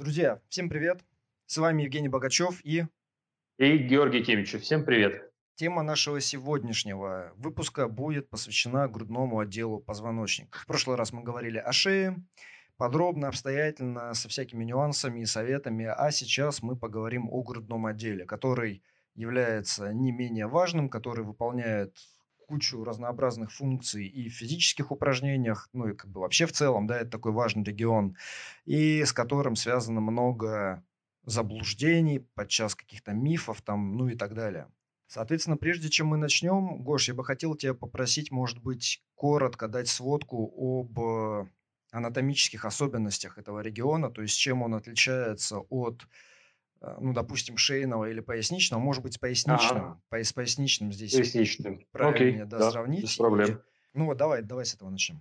Друзья, всем привет! С вами Евгений Богачев и... И Георгий Темичев. Всем привет! Тема нашего сегодняшнего выпуска будет посвящена грудному отделу позвоночника. В прошлый раз мы говорили о шее, подробно, обстоятельно, со всякими нюансами и советами, а сейчас мы поговорим о грудном отделе, который является не менее важным, который выполняет кучу разнообразных функций и в физических упражнениях, ну и как бы вообще в целом, да, это такой важный регион, и с которым связано много заблуждений, подчас каких-то мифов там, ну и так далее. Соответственно, прежде чем мы начнем, Гош, я бы хотел тебя попросить, может быть, коротко дать сводку об э, анатомических особенностях этого региона, то есть чем он отличается от ну, допустим, шейного или поясничного, может быть, с поясничным. Ага. По, с поясничным здесь поясничным. правильнее Окей, да, да, сравнить. Без проблем. И, ну вот давай, давай с этого начнем.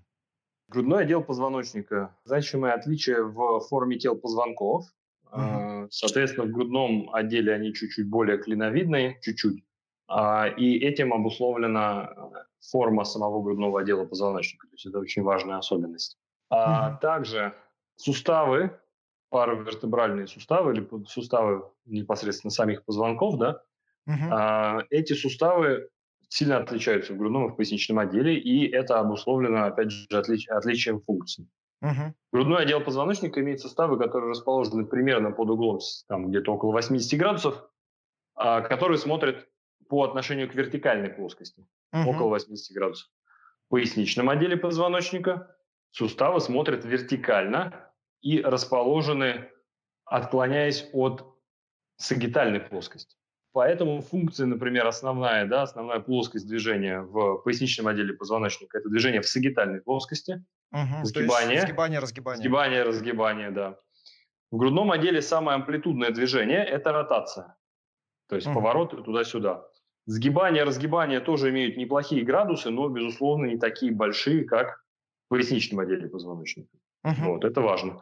Грудной отдел позвоночника. Значимое отличие в форме тел позвонков. Угу. Соответственно, в грудном отделе они чуть-чуть более клиновидные, чуть-чуть. А, и этим обусловлена форма самого грудного отдела позвоночника. То есть это очень важная особенность. А угу. также суставы паравертебральные суставы или суставы непосредственно самих позвонков, да, угу. а, эти суставы сильно отличаются в грудном и в поясничном отделе, и это обусловлено, опять же, отлич, отличием функций. Угу. Грудной отдел позвоночника имеет суставы, которые расположены примерно под углом там, где-то около 80 градусов, а, которые смотрят по отношению к вертикальной плоскости, угу. около 80 градусов. В поясничном отделе позвоночника суставы смотрят вертикально, и расположены, отклоняясь от сагитальной плоскости. Поэтому функция, например, основная, да, основная плоскость движения в поясничном отделе позвоночника – это движение в сагитальной плоскости, угу, сгибание, сгибание, разгибание. Сгибание, разгибание, да. В грудном отделе самое амплитудное движение – это ротация, то есть угу. повороты туда-сюда. Сгибание, разгибание тоже имеют неплохие градусы, но, безусловно, не такие большие, как в поясничном отделе позвоночника. Uh-huh. Вот, это важно.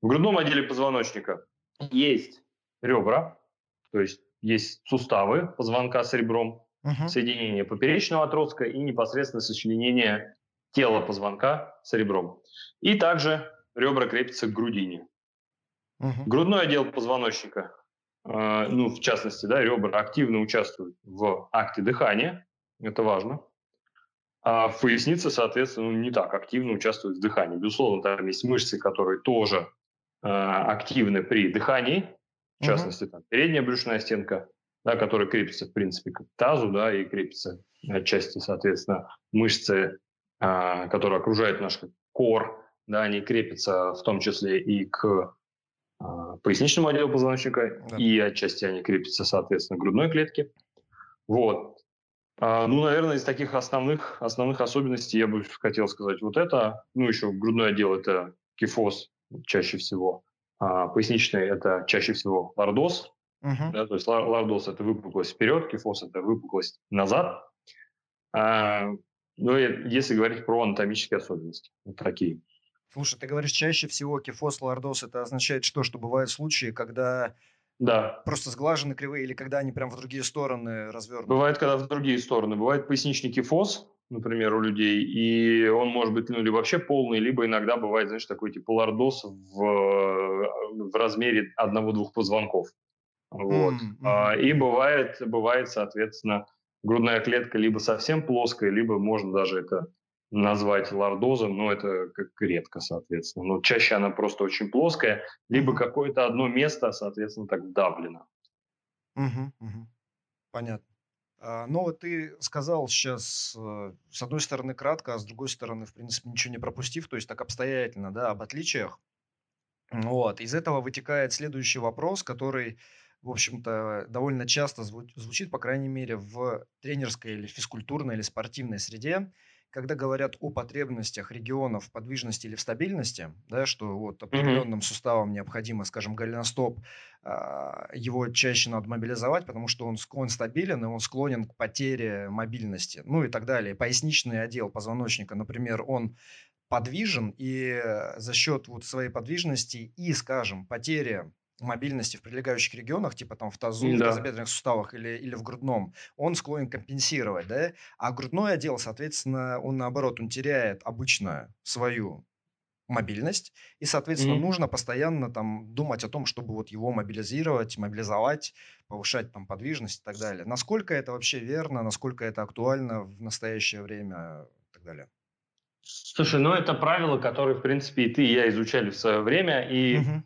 В грудном отделе позвоночника есть ребра, то есть есть суставы позвонка с ребром, uh-huh. соединение поперечного отростка и непосредственно сочленение тела позвонка с ребром. И также ребра крепятся к грудине. Uh-huh. Грудной отдел позвоночника, э, ну, в частности, да, ребра активно участвуют в акте дыхания, это важно. А в пояснице, соответственно, ну, не так активно участвует в дыхании. Безусловно, там есть мышцы, которые тоже э, активны при дыхании, в частности, там, передняя брюшная стенка, да, которая крепится, в принципе, к тазу, да, и крепится отчасти, соответственно, мышцы, э, которые окружают наш кор, да, они крепятся в том числе и к э, поясничному отделу позвоночника, да. и отчасти они крепятся, соответственно, к грудной клетке. Вот. А, ну, наверное, из таких основных, основных особенностей я бы хотел сказать вот это. Ну, еще грудной отдел – это кифоз чаще всего. А поясничный – это чаще всего лордоз. Uh-huh. Да, то есть лордоз – это выпуклость вперед, кифоз – это выпуклость назад. А, ну, если говорить про анатомические особенности, вот такие. Слушай, ты говоришь, чаще всего кифоз, лордоз – это означает что? Что бывают случаи, когда да. Просто сглажены кривые или когда они прям в другие стороны развернуты? Бывает, когда в другие стороны. Бывает поясничный кифоз, например, у людей, и он может быть ну, либо вообще полный, либо иногда бывает, знаешь, такой типа лордоз в, в размере одного-двух позвонков. Вот. Mm-hmm. И бывает, бывает, соответственно, грудная клетка либо совсем плоская, либо можно даже это назвать лордозом, но это как редко, соответственно. Но чаще она просто очень плоская, либо какое-то одно место, соответственно, так давлено. Угу, угу. Понятно. А, ну вот ты сказал сейчас, э, с одной стороны, кратко, а с другой стороны, в принципе, ничего не пропустив, то есть так обстоятельно, да, об отличиях. Вот. Из этого вытекает следующий вопрос, который, в общем-то, довольно часто звучит, по крайней мере, в тренерской или физкультурной или спортивной среде когда говорят о потребностях регионов в подвижности или в стабильности, да, что вот определенным mm-hmm. суставам необходимо, скажем, голеностоп, а, его чаще надо мобилизовать, потому что он, он стабилен, и он склонен к потере мобильности, ну и так далее. Поясничный отдел позвоночника, например, он подвижен, и за счет вот своей подвижности и, скажем, потери мобильности в прилегающих регионах, типа там в тазу, да. в тазобедренных суставах или, или в грудном, он склонен компенсировать, да? А грудной отдел, соответственно, он наоборот, он теряет обычно свою мобильность, и, соответственно, mm-hmm. нужно постоянно там думать о том, чтобы вот его мобилизировать, мобилизовать, повышать там подвижность и так далее. Насколько это вообще верно, насколько это актуально в настоящее время и так далее? Слушай, ну это правило, которое, в принципе, и ты, и я изучали в свое время, и mm-hmm.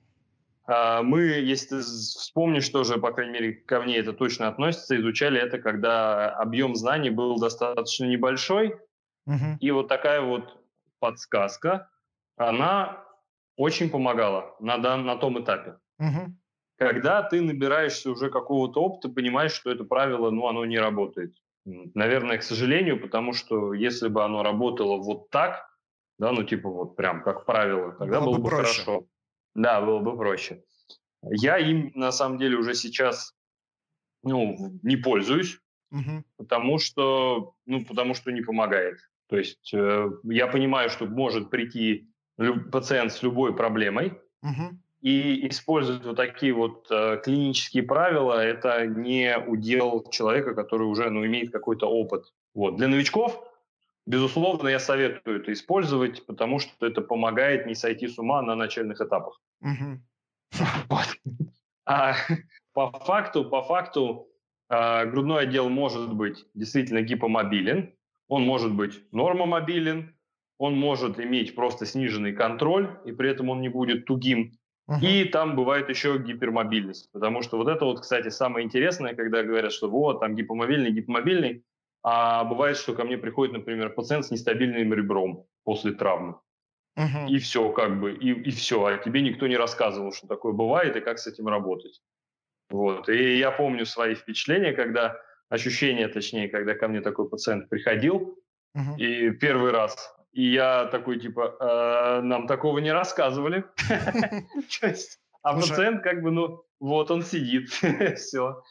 А, мы, если ты вспомнишь тоже, по крайней мере, ко мне это точно относится, изучали это, когда объем знаний был достаточно небольшой, mm-hmm. и вот такая вот подсказка, она очень помогала на, на том этапе. Угу. Когда ты набираешься уже какого-то опыта, понимаешь, что это правило, ну, оно не работает. Наверное, к сожалению, потому что если бы оно работало вот так, да, ну, типа вот прям как правило, тогда было, было бы, бы хорошо. Да, было бы проще. Я им, на самом деле, уже сейчас, ну, не пользуюсь, угу. потому что, ну, потому что не помогает. То есть э, я понимаю, что может прийти пациент с любой проблемой, угу. и использовать вот такие вот э, клинические правила – это не удел человека, который уже ну, имеет какой-то опыт. Вот. Для новичков, безусловно, я советую это использовать, потому что это помогает не сойти с ума на начальных этапах. А по факту, по факту э, грудной отдел может быть действительно гипомобилен, он может быть нормомобилен, он может иметь просто сниженный контроль, и при этом он не будет тугим. Uh-huh. И там бывает еще гипермобильность, потому что вот это вот, кстати, самое интересное, когда говорят, что вот, там гипомобильный, гипомобильный, а бывает, что ко мне приходит, например, пациент с нестабильным ребром после травмы. Uh-huh. И все, как бы, и, и все. А тебе никто не рассказывал, что такое бывает и как с этим работать. Вот. И я помню свои впечатления, когда, ощущения, точнее, когда ко мне такой пациент приходил, uh-huh. и первый раз и я такой, типа, «А, нам такого не рассказывали. А пациент как бы, ну, вот он сидит, все.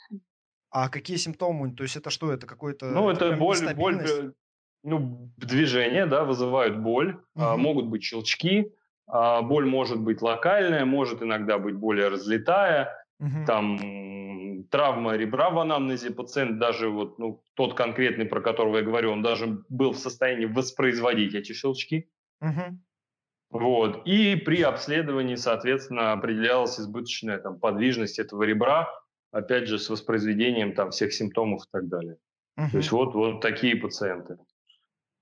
А какие симптомы? То есть это что? Это какой-то... Ну, это боль, боль, ну, движение, да, вызывают боль, угу. могут быть щелчки, а, боль может быть локальная, может иногда быть более разлетая, угу. там травма ребра в анамнезе, пациент даже вот, ну, тот конкретный, про которого я говорю, он даже был в состоянии воспроизводить эти щелчки. Угу. Вот. И при обследовании, соответственно, определялась избыточная там, подвижность этого ребра, опять же, с воспроизведением там, всех симптомов и так далее. Угу. То есть вот, вот такие пациенты.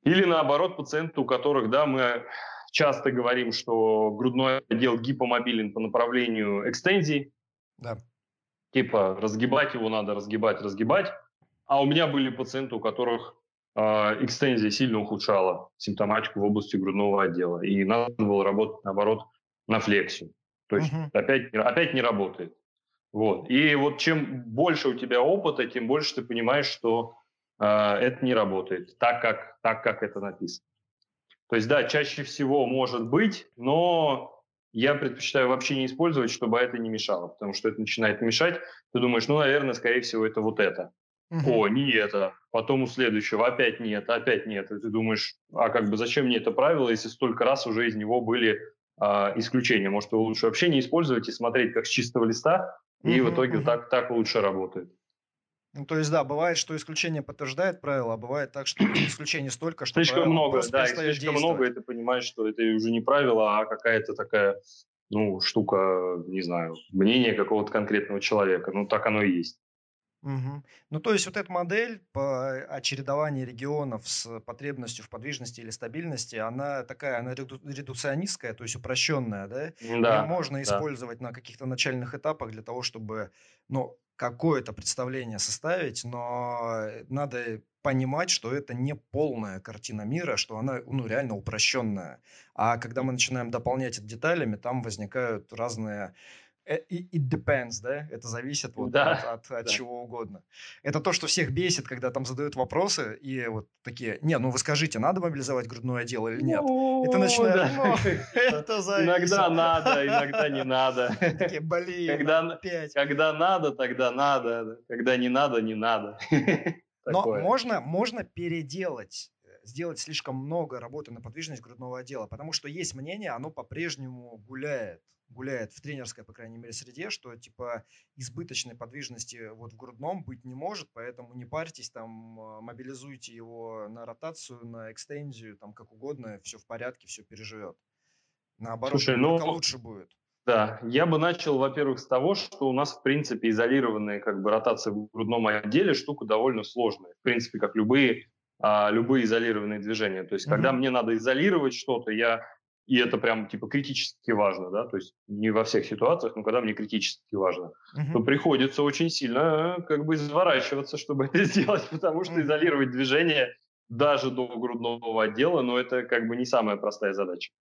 Или наоборот, пациенты, у которых, да, мы часто говорим, что грудной отдел гипомобилен по направлению экстензии. Да. Типа разгибать его надо, разгибать, разгибать. А у меня были пациенты, у которых э, экстензия сильно ухудшала симптоматику в области грудного отдела. И надо было работать, наоборот, на флексию. То есть угу. опять, опять не работает. Вот. И вот чем больше у тебя опыта, тем больше ты понимаешь, что э, это не работает так как, так, как это написано. То есть, да, чаще всего может быть, но я предпочитаю вообще не использовать, чтобы это не мешало, потому что это начинает мешать. Ты думаешь, ну, наверное, скорее всего, это вот это. Угу. О, не это. Потом у следующего опять нет, опять нет. И ты думаешь, а как бы зачем мне это правило, если столько раз уже из него были а, исключения? Может, его лучше вообще не использовать и смотреть как с чистого листа, и угу, в итоге угу. так, так лучше работает. Ну, то есть, да, бывает, что исключение подтверждает правило, а бывает так, что исключений столько, что Слишком много, да, слишком много, и ты понимаешь, что это уже не правило, а какая-то такая, ну, штука, не знаю, мнение какого-то конкретного человека. Ну, так оно и есть. Угу. Ну, то есть вот эта модель по очередованию регионов с потребностью в подвижности или стабильности, она такая, она реду- редукционистская, то есть упрощенная, да? Да, Ее можно да. использовать на каких-то начальных этапах для того, чтобы, ну, какое-то представление составить, но надо понимать, что это не полная картина мира, что она ну, реально упрощенная. А когда мы начинаем дополнять это деталями, там возникают разные Э, it depends, да? Это зависит вот да, от, от, от да. чего угодно. Это то, что всех бесит, когда там задают вопросы и вот такие, не, ну вы скажите, надо мобилизовать грудное дело или нет? Ну, это начинает, да. ну, это зависит. Иногда надо, иногда не надо. Такие, блин, когда, опять. Когда надо, тогда надо. Когда не надо, не надо. Но можно, можно переделать э, сделать слишком много работы на подвижность грудного отдела, потому что есть мнение, оно по-прежнему гуляет гуляет в тренерской, по крайней мере, среде, что типа избыточной подвижности вот в грудном быть не может, поэтому не парьтесь, там а, мобилизуйте его на ротацию, на экстензию, там как угодно, все в порядке, все переживет. Наоборот, Слушай, ну, лучше будет. Да, я бы начал, во-первых, с того, что у нас, в принципе, изолированные как бы ротации в грудном отделе штука довольно сложная. В принципе, как любые, а, любые изолированные движения. То есть, mm-hmm. когда мне надо изолировать что-то, я и это прям типа критически важно, да, то есть не во всех ситуациях, но когда мне критически важно, uh-huh. то приходится очень сильно как бы изворачиваться, чтобы это сделать, потому что uh-huh. изолировать движение даже до грудного отдела, но это как бы не самая простая задача.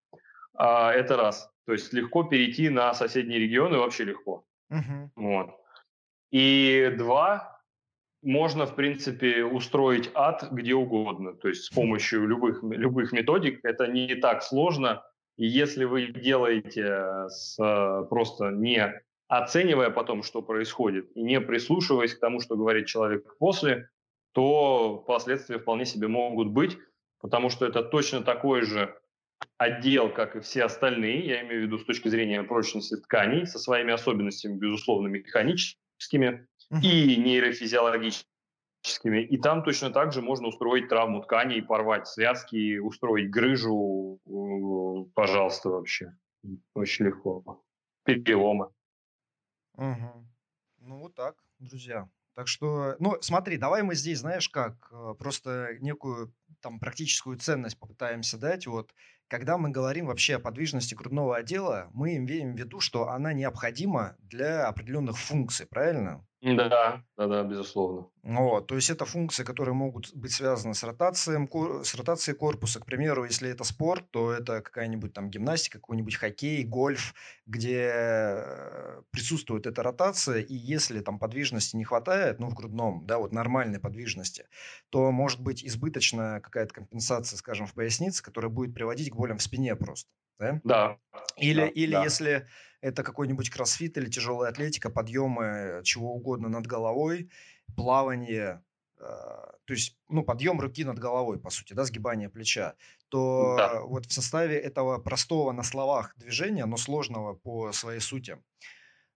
А, это раз. То есть легко перейти на соседние регионы вообще легко. Uh-huh. Вот. И два, можно, в принципе, устроить ад где угодно. То есть с помощью любых, любых методик это не так сложно. И если вы делаете с, просто не оценивая потом, что происходит, и не прислушиваясь к тому, что говорит человек после, то последствия вполне себе могут быть, потому что это точно такой же отдел, как и все остальные, я имею в виду с точки зрения прочности тканей, со своими особенностями, безусловно, механическими uh-huh. и нейрофизиологическими. И там точно так же можно устроить травму тканей, порвать связки, устроить грыжу, пожалуйста, вообще. Очень легко. Переломы. Угу. Ну вот так, друзья. Так что, ну, смотри, давай мы здесь, знаешь, как, э, просто некую там практическую ценность попытаемся дать. Вот когда мы говорим вообще о подвижности грудного отдела, мы имеем в виду, что она необходима для определенных функций, правильно? Да, да, да, безусловно. Вот, то есть это функции, которые могут быть связаны с ротацией, с ротацией корпуса. К примеру, если это спорт, то это какая-нибудь там гимнастика, какой-нибудь хоккей, гольф, где присутствует эта ротация, и если там подвижности не хватает, ну, в грудном, да, вот нормальной подвижности, то может быть избыточная какая-то компенсация, скажем, в пояснице, которая будет приводить к болям в спине просто. Да. Да. Или, да, или да. если это какой-нибудь кроссфит или тяжелая атлетика, подъемы чего угодно над головой, плавание, э, то есть, ну, подъем руки над головой, по сути, да, сгибание плеча, то да. вот в составе этого простого на словах движения, но сложного по своей сути,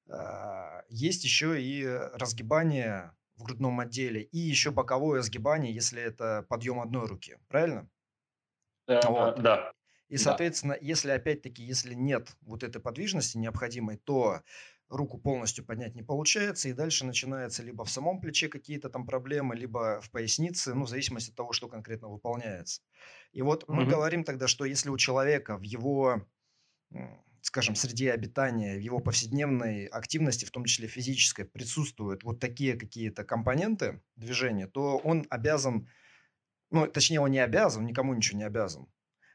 э, есть еще и разгибание в грудном отделе и еще боковое сгибание, если это подъем одной руки, правильно? Э, вот. Да. И, соответственно, да. если опять-таки, если нет вот этой подвижности необходимой, то руку полностью поднять не получается, и дальше начинается либо в самом плече какие-то там проблемы, либо в пояснице, ну, в зависимости от того, что конкретно выполняется. И вот mm-hmm. мы говорим тогда, что если у человека в его, скажем, среде обитания, в его повседневной активности, в том числе физической, присутствуют вот такие какие-то компоненты движения, то он обязан, ну, точнее, он не обязан, никому ничего не обязан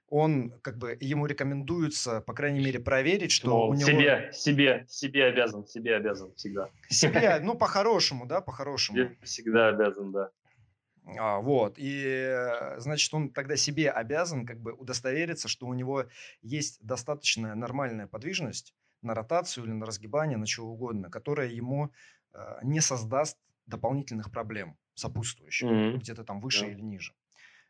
он как бы ему рекомендуется, по крайней мере, проверить, что Мол, у него... Себе, себе, себе обязан, себе обязан всегда. Себе, ну, по-хорошему, да, по-хорошему. Себе всегда обязан, да. А, вот, и, значит, он тогда себе обязан как бы удостовериться, что у него есть достаточная нормальная подвижность на ротацию или на разгибание, на чего угодно, которая ему э, не создаст дополнительных проблем сопутствующих, mm-hmm. где-то там выше yeah. или ниже.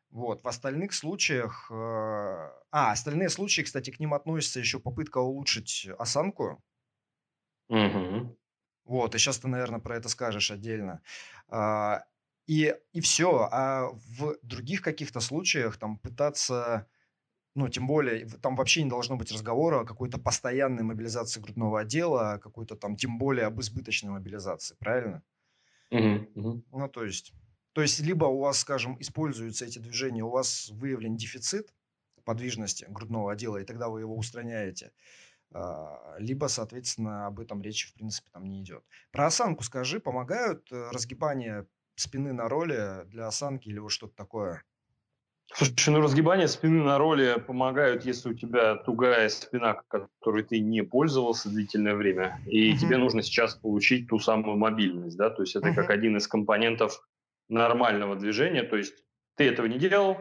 Вот. В остальных случаях... Э, а, остальные случаи, кстати, к ним относится еще попытка улучшить осанку. Угу. Вот, и сейчас ты, наверное, про это скажешь отдельно. А, и, и все. А в других каких-то случаях там пытаться... Ну, тем более, там вообще не должно быть разговора о какой-то постоянной мобилизации грудного отдела, какой-то там, тем более об избыточной мобилизации, правильно? Угу, угу. Ну, то есть... То есть, либо у вас, скажем, используются эти движения, у вас выявлен дефицит подвижности грудного отдела, и тогда вы его устраняете, а, либо, соответственно, об этом речи, в принципе, там не идет. Про осанку скажи, помогают э, разгибания спины на роли для осанки или вот что-то такое? Слушай, ну разгибание спины на роли помогают, если у тебя тугая спина, которой ты не пользовался длительное время, и uh-huh. тебе нужно сейчас получить ту самую мобильность, да, то есть это uh-huh. как один из компонентов нормального движения, то есть ты этого не делал,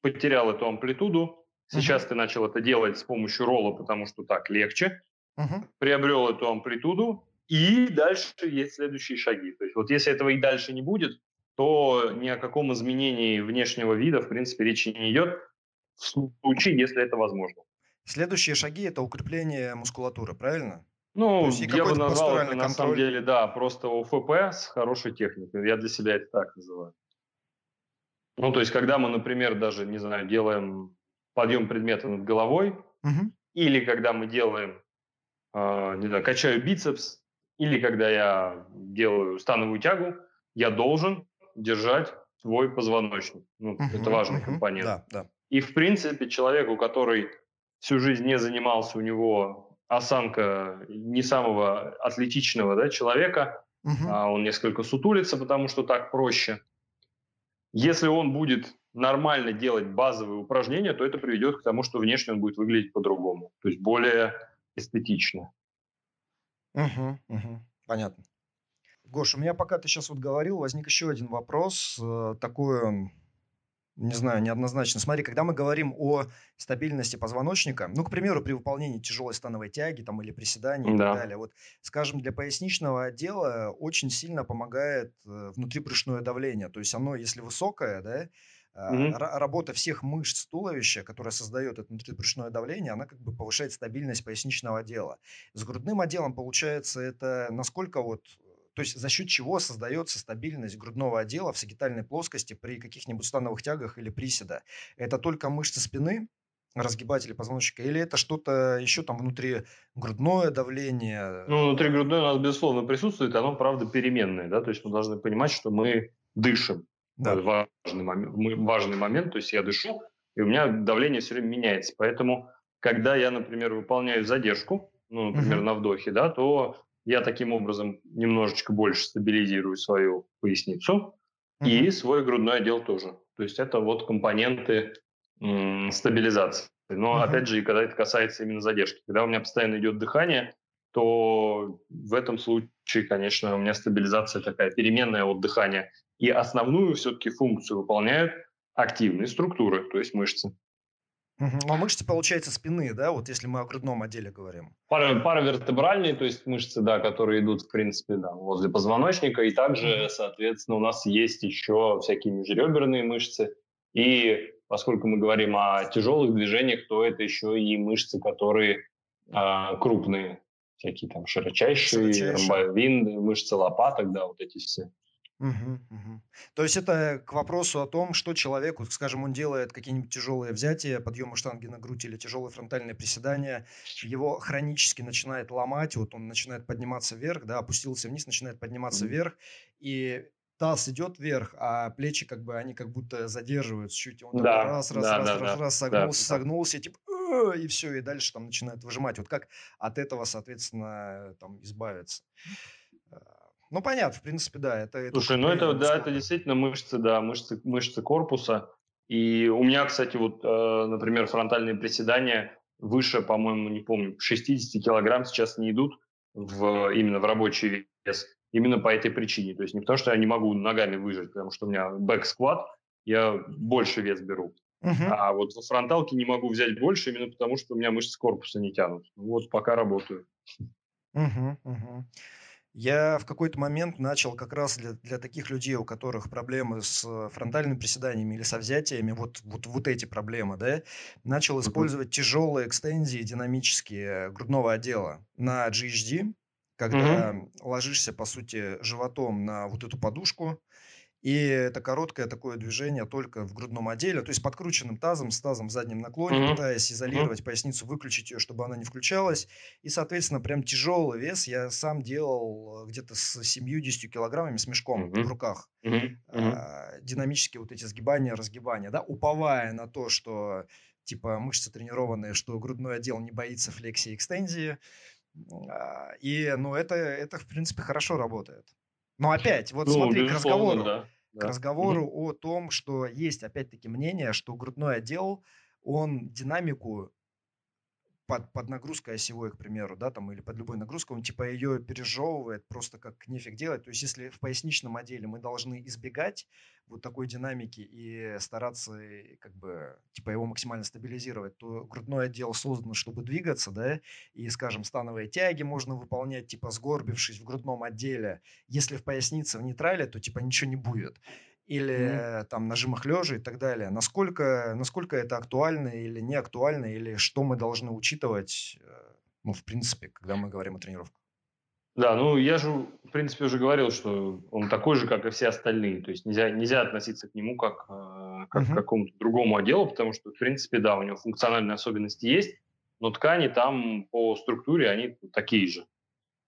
потерял эту амплитуду, сейчас uh-huh. ты начал это делать с помощью ролла, потому что так легче, uh-huh. приобрел эту амплитуду, и дальше есть следующие шаги. То есть вот если этого и дальше не будет, то ни о каком изменении внешнего вида, в принципе, речи не идет, в случае, если это возможно. Следующие шаги – это укрепление мускулатуры, правильно? Ну, я бы назвал это на самом деле, да, просто ОФП с хорошей техникой. Я для себя это так называю. Ну, то есть, когда мы, например, даже, не знаю, делаем подъем предмета над головой, угу. или когда мы делаем, э, не знаю, качаю бицепс, или когда я делаю становую тягу, я должен держать свой позвоночник. Ну, uh-huh, это важный uh-huh, компонент. Да, да. И, в принципе, человеку, который всю жизнь не занимался, у него осанка не самого атлетичного да, человека, uh-huh. а он несколько сутулится, потому что так проще. Если он будет нормально делать базовые упражнения, то это приведет к тому, что внешне он будет выглядеть по-другому, то есть более эстетично. Угу, угу, понятно. Гош, у меня пока ты сейчас вот говорил, возник еще один вопрос, э, такой не знаю, неоднозначно. Смотри, когда мы говорим о стабильности позвоночника, ну, к примеру, при выполнении тяжелой становой тяги там, или приседаний и так далее, вот, скажем, для поясничного отдела очень сильно помогает э, внутрибрюшное давление. То есть оно, если высокое, да. А, работа всех мышц туловища, которая создает это внутрибрюшное давление, она как бы повышает стабильность поясничного отдела. С грудным отделом получается это насколько вот, то есть за счет чего создается стабильность грудного отдела в сагитальной плоскости при каких-нибудь становых тягах или приседа? Это только мышцы спины, разгибатели позвоночника, или это что-то еще там внутри грудное давление? Ну, внутри грудное у нас, безусловно, присутствует, оно, правда, переменное, да, то есть мы должны понимать, что мы дышим. Да. Важный, момент, важный момент, то есть я дышу, и у меня давление все время меняется. Поэтому, когда я, например, выполняю задержку, ну, например, uh-huh. на вдохе, да, то я таким образом немножечко больше стабилизирую свою поясницу uh-huh. и свой грудной отдел тоже. То есть это вот компоненты м- стабилизации. Но uh-huh. опять же, когда это касается именно задержки, когда у меня постоянно идет дыхание, то в этом случае, конечно, у меня стабилизация такая переменная от дыхания и основную все-таки функцию выполняют активные структуры, то есть мышцы. Угу. А мышцы, получается, спины, да, вот если мы о грудном отделе говорим? Пара, паравертебральные, то есть мышцы, да, которые идут, в принципе, да, возле позвоночника, и также, соответственно, у нас есть еще всякие межреберные мышцы, и поскольку мы говорим о тяжелых движениях, то это еще и мышцы, которые а, крупные, всякие там широчайшие, широчайшие. ромбовин, мышцы лопаток, да, вот эти все. Мгм, мгм. То есть это к вопросу о том, что человеку, скажем, он делает какие-нибудь тяжелые взятия, подъемы штанги на грудь или тяжелые фронтальные приседания, его хронически начинает ломать, вот он начинает подниматься вверх, да, опустился вниз, начинает подниматься Мгм. вверх, и таз идет вверх, а плечи как бы, они как будто задерживаются чуть, он такой Да, раз, раз, да, раз, да, раз, да, раз, да, согнулся, да. согнулся, типа, и все, и дальше там начинает выжимать. Вот как от этого, соответственно, там избавиться? Э, ну, понятно, в принципе, да. Это, это Слушай, ну это, да, это действительно мышцы, да, мышцы, мышцы корпуса. И у меня, кстати, вот, э, например, фронтальные приседания выше, по-моему, не помню, 60 килограмм сейчас не идут в, именно в рабочий вес. Именно по этой причине. То есть не потому, что я не могу ногами выжать, потому что у меня бэк-скват, я больше вес беру. Uh-huh. А вот в фронталке не могу взять больше, именно потому что у меня мышцы корпуса не тянут. Вот пока работаю. Uh-huh, uh-huh. Я в какой-то момент начал как раз для, для таких людей, у которых проблемы с э, фронтальными приседаниями или со взятиями, вот, вот, вот эти проблемы, да, начал использовать тяжелые экстензии динамические грудного отдела на GHD, когда mm-hmm. ложишься, по сути, животом на вот эту подушку, и это короткое такое движение только в грудном отделе, то есть подкрученным тазом, с тазом в заднем наклоне, mm-hmm. пытаясь изолировать mm-hmm. поясницу, выключить ее, чтобы она не включалась. И, соответственно, прям тяжелый вес я сам делал э, где-то с 70 килограммами с мешком mm-hmm. в руках. Mm-hmm. А, динамические вот эти сгибания, разгибания, да, уповая на то, что типа мышцы тренированные, что грудной отдел не боится флексии и экстензии. А, и, ну, это, это, в принципе, хорошо работает. Но опять, вот ну, смотри, к разговору, да, да. к разговору угу. о том, что есть опять-таки мнение, что грудной отдел, он динамику под, под нагрузкой осевой, к примеру, да, там, или под любой нагрузкой, он типа ее пережевывает просто как нефиг делать. То есть, если в поясничном отделе мы должны избегать вот такой динамики и стараться как бы типа его максимально стабилизировать, то грудной отдел создан, чтобы двигаться, да, и, скажем, становые тяги можно выполнять, типа сгорбившись в грудном отделе. Если в пояснице в нейтрале, то типа ничего не будет или mm-hmm. там нажимах лежа и так далее. Насколько, насколько это актуально или не актуально, или что мы должны учитывать, э, ну, в принципе, когда мы говорим о тренировках? Да, ну я же, в принципе, уже говорил, что он такой же, как и все остальные. То есть нельзя, нельзя относиться к нему как, э, как uh-huh. к какому-то другому отделу, потому что, в принципе, да, у него функциональные особенности есть, но ткани там по структуре они такие же.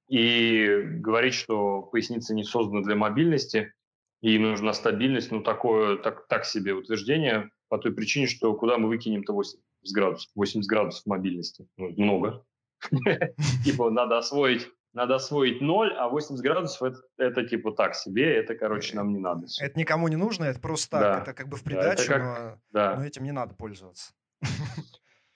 И говорить, что поясница не создана для мобильности и нужна стабильность, ну такое так, так себе утверждение по той причине, что куда мы выкинем-то 80 градусов? 80 градусов мобильности. Ну, много. Типа надо освоить надо освоить 0, а 80 градусов это, это типа так себе, это, короче, нам не надо. Это никому не нужно, это просто так, да. это как бы в придачу, да, как, но, да. но этим не надо пользоваться.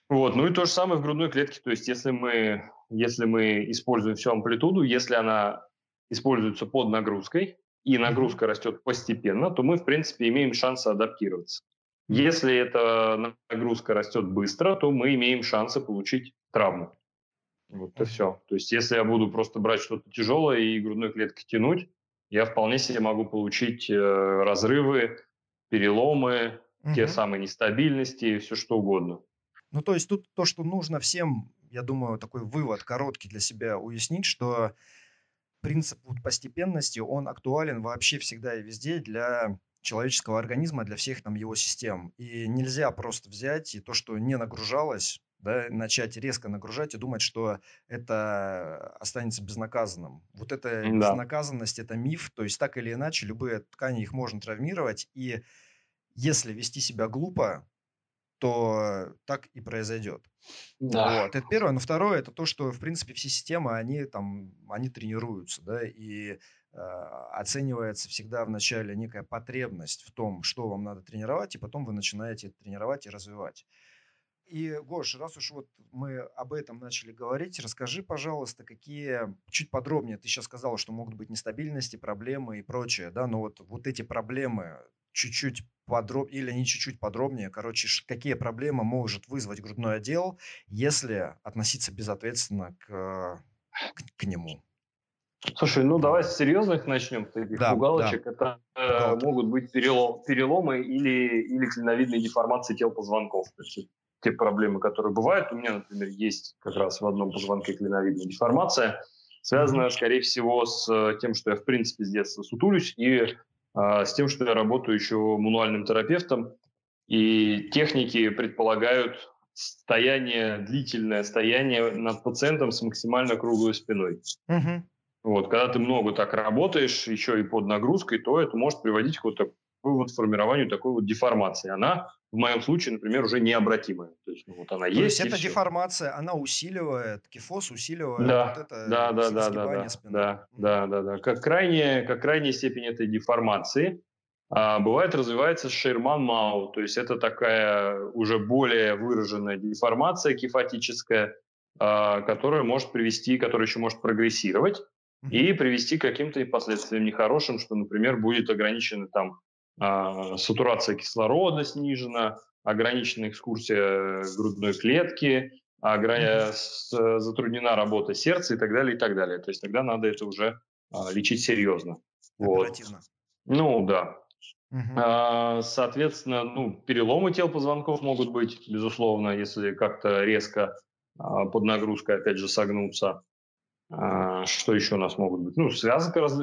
Вот, ну и то же самое в грудной клетке, то есть если мы, если мы используем всю амплитуду, если она используется под нагрузкой, и нагрузка растет постепенно, то мы, в принципе, имеем шанс адаптироваться. Если эта нагрузка растет быстро, то мы имеем шансы получить травму. Вот и все. То есть если я буду просто брать что-то тяжелое и грудной клеткой тянуть, я вполне себе могу получить э, разрывы, переломы, угу. те самые нестабильности, все что угодно. Ну, то есть тут то, что нужно всем, я думаю, такой вывод короткий для себя уяснить, что принцип вот постепенности, он актуален вообще всегда и везде для человеческого организма, для всех там его систем. И нельзя просто взять и то, что не нагружалось, да, начать резко нагружать и думать, что это останется безнаказанным. Вот эта да. безнаказанность – это миф, то есть так или иначе любые ткани их можно травмировать, и если вести себя глупо, то так и произойдет. Да. Вот. Это первое. Но второе, это то, что, в принципе, все системы, они там, они тренируются, да, и э, оценивается всегда вначале некая потребность в том, что вам надо тренировать, и потом вы начинаете это тренировать и развивать. И, Гош, раз уж вот мы об этом начали говорить, расскажи, пожалуйста, какие, чуть подробнее, ты сейчас сказал, что могут быть нестабильности, проблемы и прочее, да, но вот, вот эти проблемы, чуть-чуть подробнее, или не чуть-чуть подробнее, короче, какие проблемы может вызвать грудной отдел, если относиться безответственно к, к, к нему? Слушай, ну давай с серьезных начнем, таких да, пугалочек. Да. Это э, могут быть перелом, переломы или, или клиновидные деформации тел позвонков. То есть те проблемы, которые бывают. У меня, например, есть как раз в одном позвонке клиновидная деформация, связанная, скорее всего, с э, тем, что я, в принципе, с детства сутулюсь и с тем, что я работаю еще мануальным терапевтом, и техники предполагают стояние, длительное стояние над пациентом с максимально круглой спиной. Угу. Вот, когда ты много так работаешь, еще и под нагрузкой, то это может приводить к вот такому вот формированию такой вот деформации. Она в моем случае, например, уже необратимая. То есть, ну, вот она то есть. есть эта все. деформация, она усиливает, кифоз усиливает да, вот это да, да, да, да, да, спины. Да, да, да, да. Как, крайняя, как крайняя степень этой деформации а, бывает развивается Шерман-Мау, то есть это такая уже более выраженная деформация кифотическая, а, которая может привести, которая еще может прогрессировать и привести к каким-то последствиям нехорошим, что, например, будет ограничена там сатурация кислорода снижена, ограничена экскурсия грудной клетки, ограни... затруднена работа сердца и так далее, и так далее. То есть тогда надо это уже а, лечить серьезно. Вот. Ну, да. Угу. Соответственно, ну, переломы тел позвонков могут быть, безусловно, если как-то резко под нагрузкой, опять же, согнуться. А, что еще у нас могут быть? Ну, связок раз,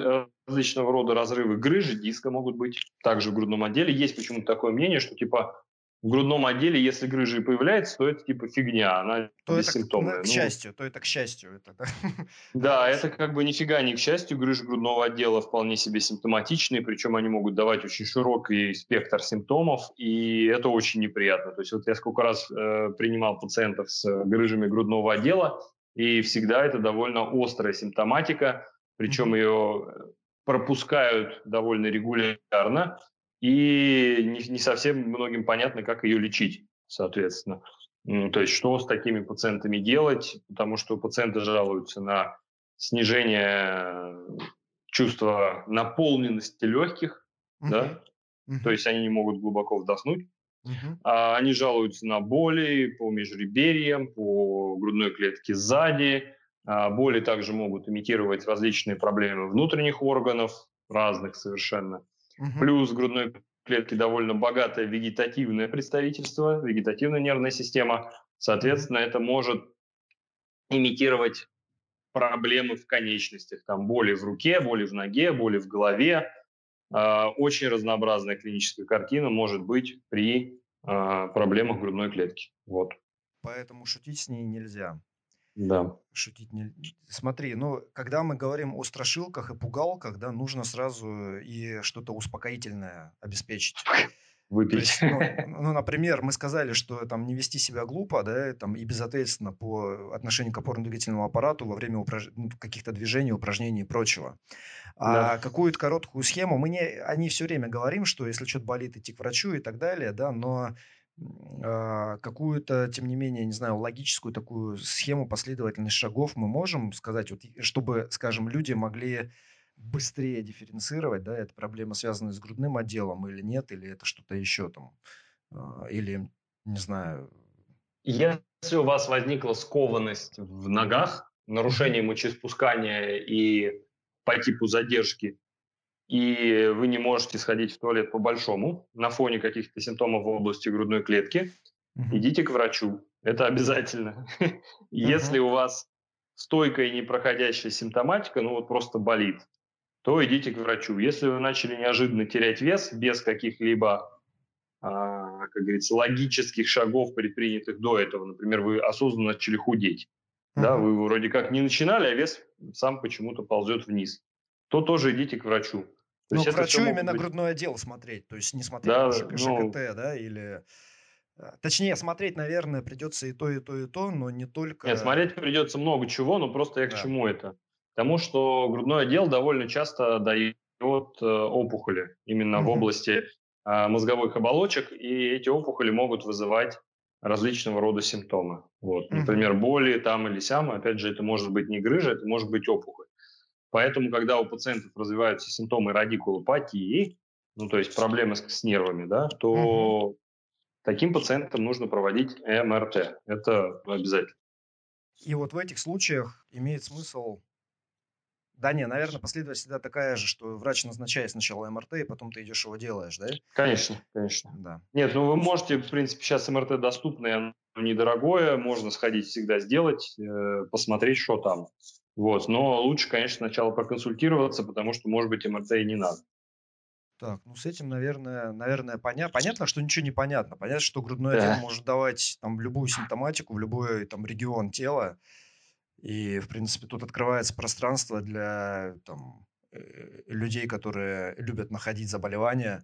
различного рода разрывы грыжи, диска могут быть. Также в грудном отделе есть почему-то такое мнение, что типа в грудном отделе, если грыжа и появляется, то это типа фигня, она то бессимптомная. Это, к, ну, счастью, то это к счастью. Это, да, да это как бы нифига не к счастью. Грыжи грудного отдела вполне себе симптоматичные, причем они могут давать очень широкий спектр симптомов, и это очень неприятно. То есть вот я сколько раз э, принимал пациентов с грыжами грудного отдела, и всегда это довольно острая симптоматика, причем mm-hmm. ее пропускают довольно регулярно, и не, не совсем многим понятно, как ее лечить, соответственно. То есть что с такими пациентами делать, потому что пациенты жалуются на снижение чувства наполненности легких, mm-hmm. да, mm-hmm. то есть они не могут глубоко вдохнуть. Uh-huh. Они жалуются на боли по межреберьям, по грудной клетке сзади. А, боли также могут имитировать различные проблемы внутренних органов, разных совершенно. Uh-huh. Плюс грудной клетке довольно богатое вегетативное представительство, вегетативная нервная система. Соответственно, это может имитировать проблемы в конечностях, там боли в руке, боли в ноге, боли в голове, а, очень разнообразная клиническая картина может быть при а, проблемах грудной клетки. Вот. поэтому шутить с ней нельзя. Да. Шутить не... Смотри, ну, когда мы говорим о страшилках и пугалках, да, нужно сразу и что-то успокоительное обеспечить. Выпить. есть, ну, ну, например, мы сказали, что там не вести себя глупо, да, там и безответственно по отношению к опорно-двигательному аппарату во время упраж... ну, каких-то движений, упражнений и прочего. А да. какую-то короткую схему мы не, они все время говорим, что если что-то болит, идти к врачу и так далее, да, но а, какую-то, тем не менее, не знаю, логическую такую схему, последовательность шагов мы можем сказать, вот, чтобы, скажем, люди могли быстрее дифференцировать, да, это проблема связана с грудным отделом или нет, или это что-то еще там, а, или, не знаю. Если у вас возникла скованность в ногах, нарушение мочеиспускания и по типу задержки, и вы не можете сходить в туалет по-большому на фоне каких-то симптомов в области грудной клетки, uh-huh. идите к врачу. Это обязательно. Uh-huh. Если у вас стойкая и непроходящая симптоматика, ну вот просто болит, то идите к врачу. Если вы начали неожиданно терять вес без каких-либо, а, как говорится, логических шагов, предпринятых до этого, например, вы осознанно начали худеть, uh-huh. да, вы вроде как не начинали, а вес сам почему-то ползет вниз, то тоже идите к врачу. Ну, к врачу именно быть... грудное дело смотреть, то есть не смотреть да, ШКТ, ну... да, или... Э, точнее, смотреть, наверное, придется и то, и то, и то, но не только... Нет, смотреть придется много чего, но просто я да. к чему это? Потому что грудное отдел довольно часто дает э, опухоли именно mm-hmm. в области э, мозговых оболочек, и эти опухоли могут вызывать различного рода симптомы. Вот. Mm-hmm. Например, боли там или сям, опять же, это может быть не грыжа, это может быть опухоль. Поэтому, когда у пациентов развиваются симптомы радикулопатии, ну, то есть проблемы с, с нервами, да, то угу. таким пациентам нужно проводить МРТ. Это обязательно. И вот в этих случаях имеет смысл... Да не, наверное, последовательность всегда такая же, что врач назначает сначала МРТ, и потом ты идешь его делаешь, да? Конечно, конечно. Да. Нет, ну вы можете, в принципе, сейчас МРТ доступное, недорогое, можно сходить всегда сделать, э, посмотреть, что там. Вот. Но лучше, конечно, сначала проконсультироваться, потому что, может быть, МРТ и не надо. Так, ну с этим, наверное, наверное, поня... понятно, что ничего не понятно. Понятно, что грудное да. отдел может давать там любую симптоматику в любой там регион тела. И, в принципе, тут открывается пространство для там, э, людей, которые любят находить заболевания,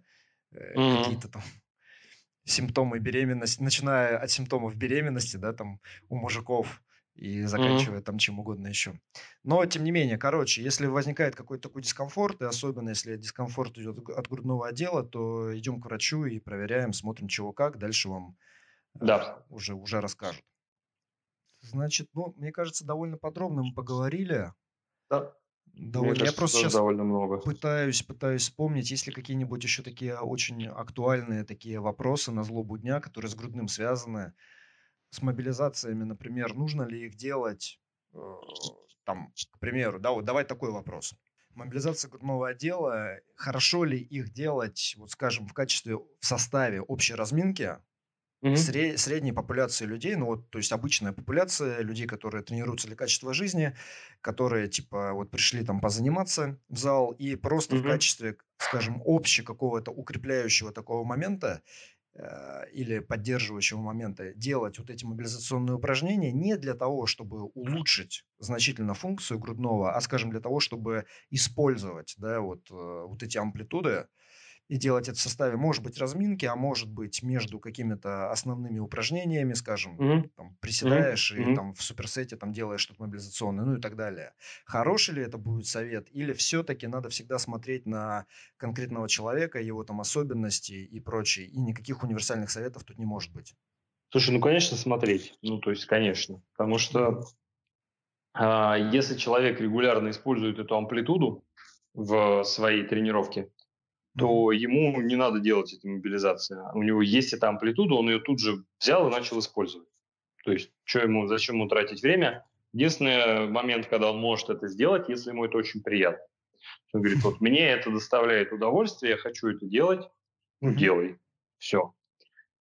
mm-hmm. какие-то там симптомы беременности, начиная от симптомов беременности, да, там у мужиков, и заканчивая mm-hmm. там чем угодно еще. Но, тем не менее, короче, если возникает какой-то такой дискомфорт, и особенно если дискомфорт идет от грудного отдела, то идем к врачу и проверяем, смотрим чего как, дальше вам да. э, уже, уже расскажут. Значит, ну, мне кажется, довольно подробно мы поговорили. Да. Довольно. Кажется, Я просто сейчас довольно много. пытаюсь, пытаюсь вспомнить, есть ли какие-нибудь еще такие очень актуальные такие вопросы на злобу дня, которые с грудным связаны с мобилизациями, например, нужно ли их делать, э, там, к примеру, да, вот давай такой вопрос. Мобилизация грудного отдела, хорошо ли их делать, вот скажем, в качестве, в составе общей разминки mm-hmm. сред, средней популяции людей, ну вот, то есть обычная популяция людей, которые тренируются для качества жизни, которые, типа, вот пришли там позаниматься в зал и просто mm-hmm. в качестве, скажем, общего какого-то укрепляющего такого момента или поддерживающего момента делать вот эти мобилизационные упражнения не для того, чтобы улучшить значительно функцию грудного, а, скажем, для того, чтобы использовать да, вот, э, вот эти амплитуды, и делать это в составе, может быть, разминки, а может быть, между какими-то основными упражнениями, скажем, mm-hmm. там, приседаешь mm-hmm. и там в суперсете там делаешь что-то мобилизационное, ну и так далее. Хороший ли это будет совет? Или все-таки надо всегда смотреть на конкретного человека, его там особенности и прочее, и никаких универсальных советов тут не может быть? Слушай, ну, конечно, смотреть. Ну, то есть, конечно. Потому что а, если человек регулярно использует эту амплитуду в своей тренировке, то ему не надо делать эти мобилизации. У него есть эта амплитуда, он ее тут же взял и начал использовать. То есть, что ему, зачем ему тратить время? Единственный момент, когда он может это сделать, если ему это очень приятно. Он говорит, вот мне это доставляет удовольствие, я хочу это делать, ну делай, все.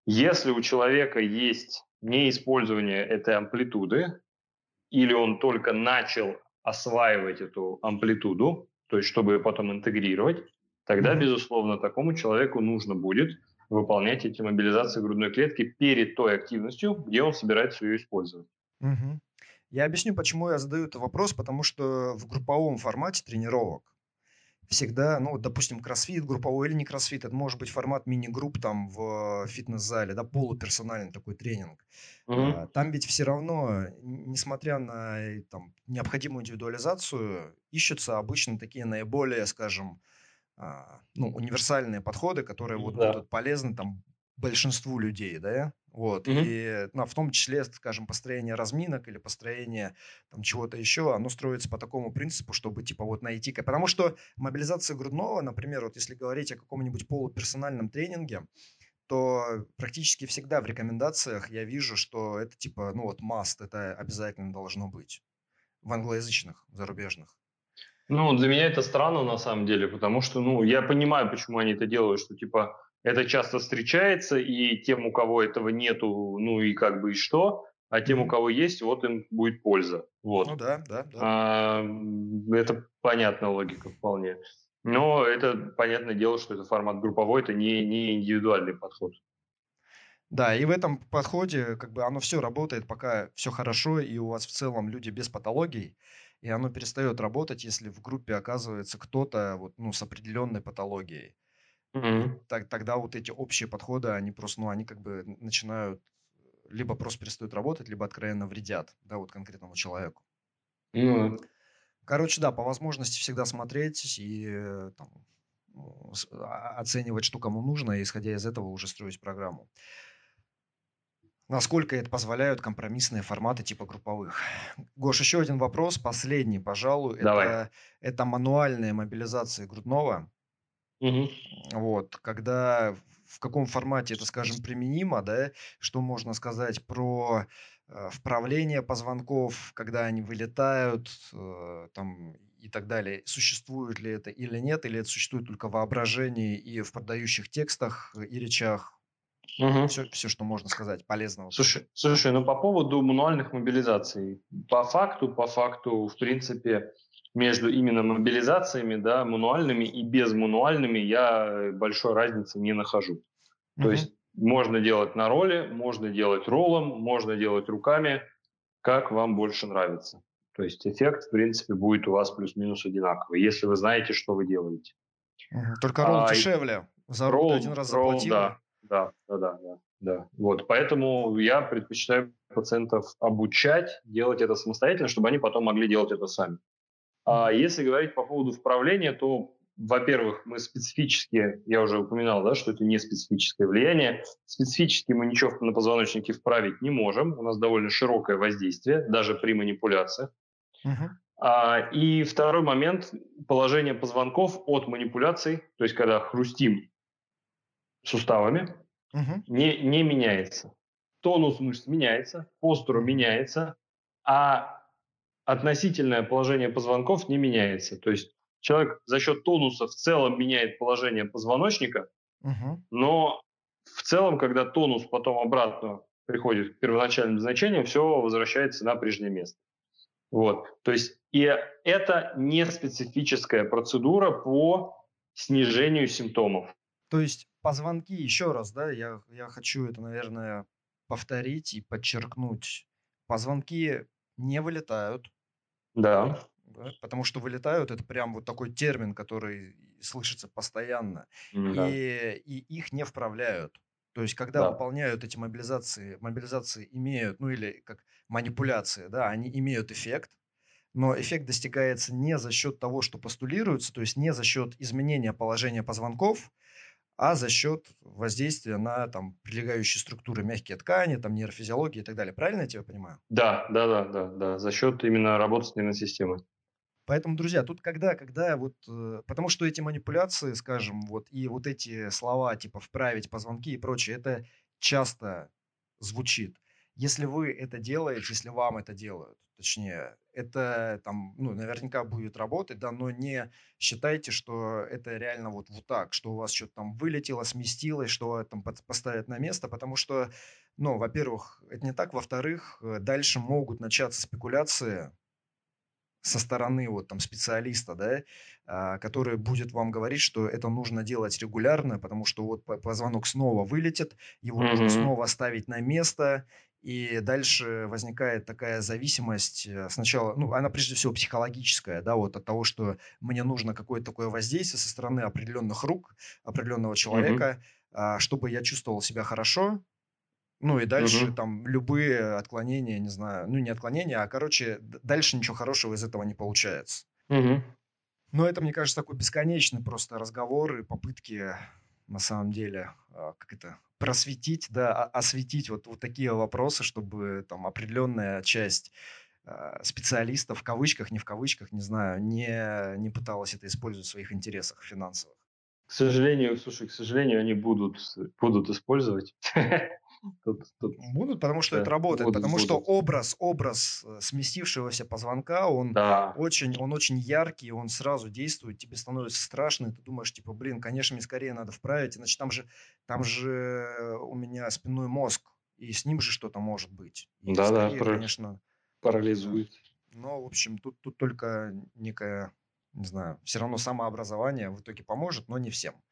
Если у человека есть неиспользование этой амплитуды, или он только начал осваивать эту амплитуду, то есть чтобы потом интегрировать, тогда, безусловно, такому человеку нужно будет выполнять эти мобилизации грудной клетки перед той активностью, где он собирается ее использовать. Угу. Я объясню, почему я задаю этот вопрос, потому что в групповом формате тренировок всегда, ну, допустим, кроссфит групповой или не кроссфит, это может быть формат мини-групп там в фитнес-зале, да, полуперсональный такой тренинг. Мгм. Там ведь все равно, несмотря на э, там, необходимую индивидуализацию, ищутся обычно такие наиболее, скажем, ну, универсальные подходы, которые вот Да. будут полезны там большинству людей, да, вот, Мгм. и, ну, в том числе, скажем, построение разминок или построение там чего-то еще, оно строится по такому принципу, чтобы, типа, вот найти, потому что мобилизация грудного, например, вот если говорить о каком-нибудь полуперсональном тренинге, то практически всегда в рекомендациях я вижу, что это, типа, ну, вот must, это обязательно должно быть в англоязычных, зарубежных. Ну, для меня это странно на самом деле, потому что, ну, я понимаю, почему они это делают, что, типа, это часто встречается, и тем, у кого этого нету, ну и как бы и что, а тем, у кого есть, вот им будет польза. Вот. Ну да, да, да. А, это понятная логика вполне. Но это понятное дело, что это формат групповой, это не, не индивидуальный подход. Да, и в этом подходе как бы оно все работает, пока все хорошо, и у вас в целом люди без патологий, и оно перестает работать, если в группе оказывается кто-то вот, ну, с определенной патологией. Мгм. Так, тогда вот эти общие подходы, они просто, ну, они как бы начинают либо просто перестают работать, либо откровенно вредят, да, вот конкретному человеку. Ну, Короче, да, по возможности всегда смотреть и э, там, ну, а- оценивать, что кому нужно, и исходя из этого уже строить программу. Насколько это позволяют компромиссные форматы типа групповых? Гош, еще один вопрос, последний, пожалуй. Давай. Это, это мануальная мобилизация грудного. мгм. Вот, когда в каком формате это, скажем, применимо, да, что можно сказать про э, вправление позвонков, когда они вылетают, э, там и так далее. Существует ли это или нет, или это существует только в воображении и в продающих текстах и речах? Мгм. Все, все, что можно сказать полезного. Слушай, слушай, ну по поводу мануальных мобилизаций. По факту, по факту, в принципе, между именно мобилизациями, да, мануальными и безмануальными я э, большой разницы не нахожу. То Мгм. есть можно делать на роли, можно делать роллом, можно делать руками, как вам больше нравится. То есть эффект, в принципе, будет у вас плюс-минус одинаковый, если вы знаете, что вы делаете. Только ролл А, дешевле. За ролл один раз ролл, да, да, да, да, да, да. Вот, поэтому я предпочитаю пациентов обучать делать это самостоятельно, чтобы они потом могли делать это сами. А если говорить по поводу вправления, то, во-первых, мы специфически, я уже упоминал, да, что это не специфическое влияние. Специфически мы ничего на позвоночнике вправить не можем. У нас довольно широкое воздействие, даже при манипуляциях. Мгм. А, и второй момент – положение позвонков от манипуляций, то есть когда хрустим суставами, Мгм. не, не меняется. Тонус мышц меняется, постура меняется, а относительное положение позвонков не меняется. То есть человек за счет тонуса в целом меняет положение позвоночника, Мгм. но в целом, когда тонус потом обратно приходит к первоначальным значениям, все возвращается на прежнее место. Вот. То есть и это не специфическая процедура по снижению симптомов. То есть позвонки, еще раз, да, я, я хочу это, наверное, повторить и подчеркнуть. Позвонки не вылетают, Да. да, потому что вылетают это прям вот такой термин, который слышится постоянно, Да. и, и их не вправляют. То есть, когда Да. выполняют эти мобилизации, мобилизации имеют, ну или как манипуляции, да, они имеют эффект, но эффект достигается не за счет того, что постулируется, то есть не за счет изменения положения позвонков, а за счет воздействия на там прилегающие структуры, мягкие ткани, там нейрофизиологии и так далее. Правильно я тебя понимаю? Да, да, да, да, да, за счет именно работы с нервной системой. Поэтому, друзья, тут когда, когда вот, э, потому что эти манипуляции, скажем, вот и вот эти слова типа вправить позвонки и прочее, это часто звучит. Если вы это делаете, если вам это делают, точнее, это там, ну, наверняка будет работать, да, но не считайте, что это реально вот, вот так, что у вас что-то там вылетело, сместилось, что там поставят на место, потому что, ну, во-первых, это не так, во-вторых, э, дальше могут начаться спекуляции, со стороны вот там специалиста, да, а, который будет вам говорить, что это нужно делать регулярно, потому что вот позвонок снова вылетит, его нужно Мгм. снова ставить на место, и дальше возникает такая зависимость. э, Сначала, ну, она прежде всего психологическая, да, вот от того, что мне нужно какое-то такое воздействие со стороны определенных рук, определенного человека, а, чтобы я чувствовал себя хорошо, ну и дальше Мгм. там любые отклонения, не знаю, ну не отклонения, а короче, дальше ничего хорошего из этого не получается. Мгм. Но это, мне кажется, такой бесконечный просто разговор и попытки на самом деле, а, как это, просветить, да, осветить вот, вот такие вопросы, чтобы там определенная часть а, специалистов, в кавычках, не в кавычках, не знаю, не, не пыталась это использовать в своих интересах финансовых. К сожалению, слушай, к сожалению, они будут, будут использовать. Тут, тут, Будут, потому что это да, работает, будут, потому что будут. образ, образ э, сместившегося позвонка, он Да, очень, он очень яркий, он сразу действует, тебе становится страшно, и ты думаешь, типа, блин, конечно, мне скорее надо вправить, иначе там же, там же у меня спинной мозг, и с ним же что-то может быть. И да, да, скорее, пара- конечно, да. парализует. Но, в общем, тут, тут только некое, не знаю, все равно самообразование в итоге поможет, но не всем.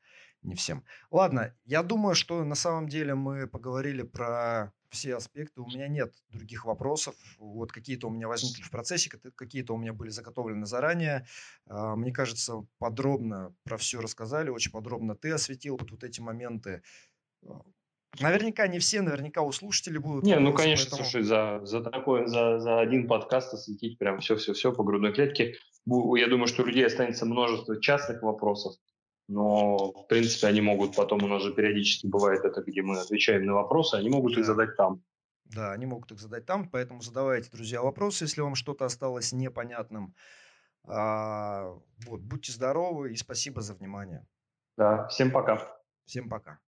Не всем. Ладно, я думаю, что на самом деле мы поговорили про все аспекты. У меня нет других вопросов. Вот какие-то у меня возникли в процессе, какие-то у меня были заготовлены заранее. А, Мне кажется, подробно про все рассказали, очень подробно ты осветил вот, вот эти моменты. А, Наверняка не все, наверняка у слушателей будут Не, ну конечно, поэтому... слушай, за, за такое, за, за один подкаст осветить прям все-все-все по грудной клетке. Я думаю, что у людей останется множество частных вопросов, но в принципе они могут потом, у нас же периодически бывает это, где мы отвечаем на вопросы, они могут их Да. задать там. Да, они могут их задать там, поэтому задавайте, друзья, вопросы, если вам что-то осталось непонятным. А, вот, будьте здоровы и спасибо за внимание. Да, всем пока. Всем пока.